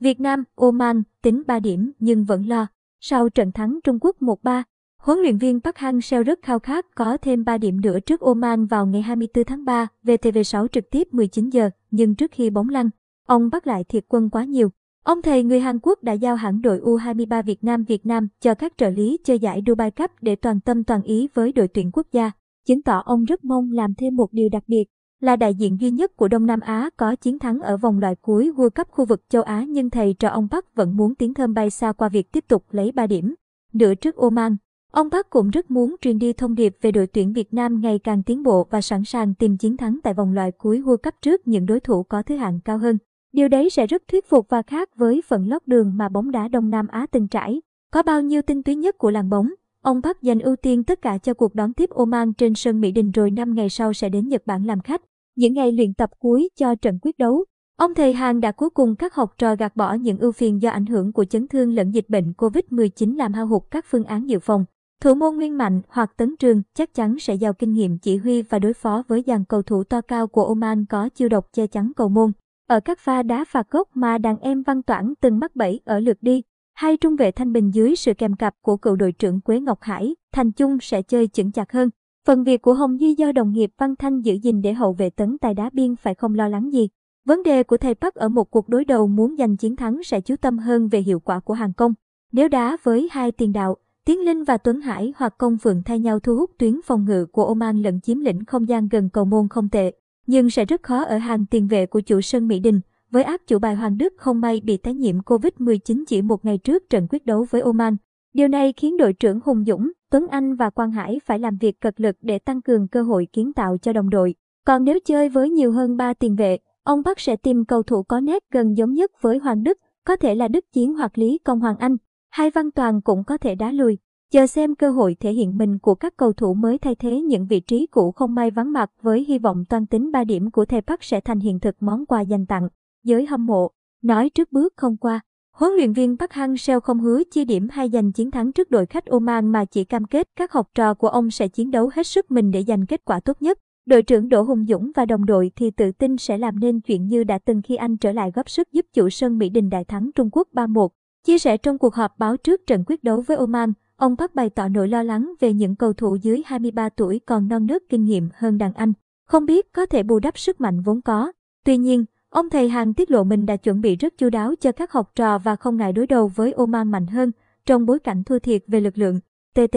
Việt Nam, Oman, tính 3 điểm nhưng vẫn lo. Sau trận thắng Trung Quốc 1-3, huấn luyện viên Park Hang-seo rất khao khát có thêm 3 điểm nữa trước Oman vào ngày 24 tháng 3, VTV6 trực tiếp 19 giờ, nhưng trước khi bóng lăn, ông bắt lại thiệt quân quá nhiều. Ông thầy người Hàn Quốc đã giao hãng đội U23 Việt Nam Việt Nam cho các trợ lý chơi giải Dubai Cup để toàn tâm toàn ý với đội tuyển quốc gia, chứng tỏ ông rất mong làm thêm một điều đặc biệt là đại diện duy nhất của Đông Nam Á có chiến thắng ở vòng loại cuối World Cup khu vực châu Á nhưng thầy trò ông Park vẫn muốn tiến thơm bay xa qua việc tiếp tục lấy 3 điểm. Nửa trước Oman, ông Park cũng rất muốn truyền đi thông điệp về đội tuyển Việt Nam ngày càng tiến bộ và sẵn sàng tìm chiến thắng tại vòng loại cuối World Cup trước những đối thủ có thứ hạng cao hơn. Điều đấy sẽ rất thuyết phục và khác với phần lót đường mà bóng đá Đông Nam Á từng trải. Có bao nhiêu tinh túy nhất của làng bóng, ông Park dành ưu tiên tất cả cho cuộc đón tiếp Oman trên sân Mỹ Đình rồi 5 ngày sau sẽ đến Nhật Bản làm khách. Những ngày luyện tập cuối cho trận quyết đấu, ông thầy Hàn đã cuối cùng các học trò gạt bỏ những ưu phiền do ảnh hưởng của chấn thương lẫn dịch bệnh COVID-19 làm hao hụt các phương án dự phòng. Thủ môn Nguyên Mạnh hoặc Tấn Trường chắc chắn sẽ giàu kinh nghiệm chỉ huy và đối phó với dàn cầu thủ to cao của Oman có chiêu độc che chắn cầu môn. Ở các pha đá phạt gốc mà đàn em Văn Toản từng mắc bẫy ở lượt đi, hai trung vệ Thanh Bình dưới sự kèm cặp của cựu đội trưởng Quế Ngọc Hải, Thành Chung sẽ chơi chững chặt hơn. Phần việc của Hồng Duy do đồng nghiệp Văn Thanh giữ gìn để hậu vệ tấn tài đá biên phải không lo lắng gì. Vấn đề của thầy Park ở một cuộc đối đầu muốn giành chiến thắng sẽ chú tâm hơn về hiệu quả của hàng công. Nếu đá với hai tiền đạo, Tiến Linh và Tuấn Hải hoặc Công Phượng thay nhau thu hút tuyến phòng ngự của Oman lẫn chiếm lĩnh không gian gần cầu môn không tệ, nhưng sẽ rất khó ở hàng tiền vệ của chủ sân Mỹ Đình. Với áp chủ bài Hoàng Đức không may bị tái nhiễm Covid-19 chỉ một ngày trước trận quyết đấu với Oman. Điều này khiến đội trưởng Hùng Dũng, Tuấn Anh và Quang Hải phải làm việc cật lực để tăng cường cơ hội kiến tạo cho đồng đội. Còn nếu chơi với nhiều hơn 3 tiền vệ, ông Bắc sẽ tìm cầu thủ có nét gần giống nhất với Hoàng Đức, có thể là Đức Chiến hoặc Lý Công Hoàng Anh. Hai Văn Toàn cũng có thể đá lùi. Chờ xem cơ hội thể hiện mình của các cầu thủ mới thay thế những vị trí cũ không may vắng mặt với hy vọng toàn tính 3 điểm của thầy Park sẽ thành hiện thực món quà dành tặng. Giới hâm mộ, nói trước bước không qua. Huấn luyện viên Park Hang-seo không hứa chia điểm hay giành chiến thắng trước đội khách Oman mà chỉ cam kết các học trò của ông sẽ chiến đấu hết sức mình để giành kết quả tốt nhất. Đội trưởng Đỗ Hùng Dũng và đồng đội thì tự tin sẽ làm nên chuyện như đã từng khi anh trở lại góp sức giúp chủ sân Mỹ Đình đại thắng Trung Quốc 3-1. Chia sẻ trong cuộc họp báo trước trận quyết đấu với Oman, ông Park bày tỏ nỗi lo lắng về những cầu thủ dưới 23 tuổi còn non nớt kinh nghiệm hơn đàn anh, không biết có thể bù đắp sức mạnh vốn có. Tuy nhiên, Ông thầy Hàn tiết lộ mình đã chuẩn bị rất chu đáo cho các học trò và không ngại đối đầu với Oman mạnh hơn trong bối cảnh thua thiệt về lực lượng. TT